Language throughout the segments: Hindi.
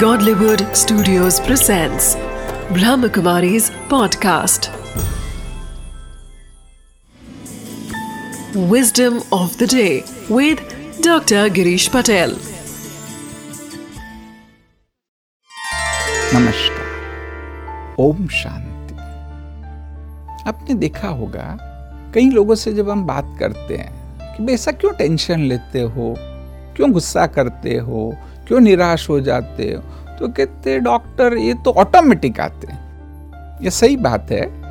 Godlywood Studios presents Brahmakumari's podcast. Wisdom of the day with Dr. Girish Patel. नमस्कार ओम शांति आपने देखा होगा कई लोगों से जब हम बात करते हैं कि ऐसा क्यों टेंशन लेते हो क्यों गुस्सा करते हो क्यों निराश हो जाते हो? तो कहते डॉक्टर, ये तो ऑटोमेटिक आते हैं। ये सही बात है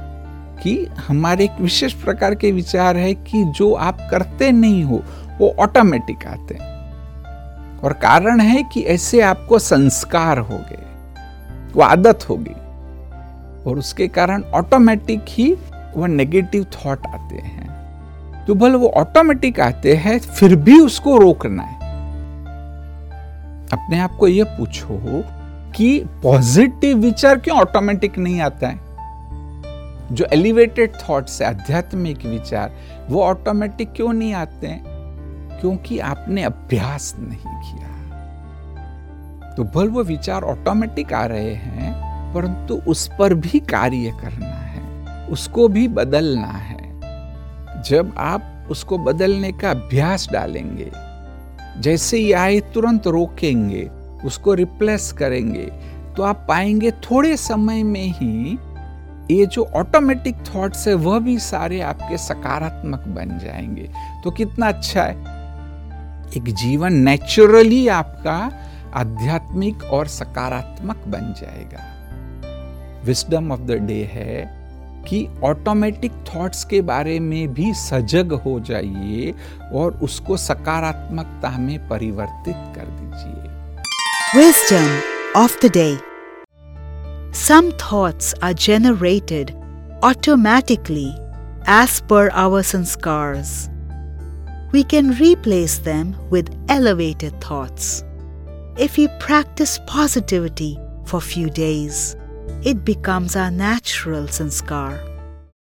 कि हमारे एक विशेष प्रकार के विचार है कि जो आप करते नहीं हो, वो ऑटोमेटिक आते हैं। और कारण है कि ऐसे आपको संस्कार हो गए, वो आदत होगी और उसके कारण ऑटोमेटिक ही वह नेगेटिव थॉट आते हैं। तो भले वो ऑटोमेटिक आते हैं, फिर भी उसको रोकना है। अपने आप को यह पूछो कि पॉजिटिव विचार क्यों ऑटोमेटिक नहीं आता है? जो एलिवेटेड थॉट्स है, आध्यात्मिक विचार, वो ऑटोमेटिक क्यों नहीं आते हैं? क्योंकि आपने अभ्यास नहीं किया। तो भल वो विचार ऑटोमेटिक आ रहे हैं, परंतु उस पर भी कार्य करना है, उसको भी बदलना है। जब आप उसको बदलने का अभ्यास डालेंगे जैसे ही आए तुरंत रोकेंगे, उसको रिप्लेस करेंगे। तो आप पाएँगे थोड़े समय में ही ये जो ऑटोमेटिक थॉट्स है, वह भी सारे आपके सकारात्मक बन जाएँगे। तो कितना अच्छा है। एक जीवन नेचुरली आपका आध्यात्मिक और सकारात्मक बन जाएगा। विस्डम ऑफ़ द डे है। कि ऑटोमेटिक थॉट्स के बारे में भी सजग हो जाइए और उसको सकारात्मकता में परिवर्तित कर दीजिए। Wisdom of the day some thoughts are generated automatically as per our sanskar we can replace them with elevated thoughts if you practise positivity for few days it becomes our natural sanskar.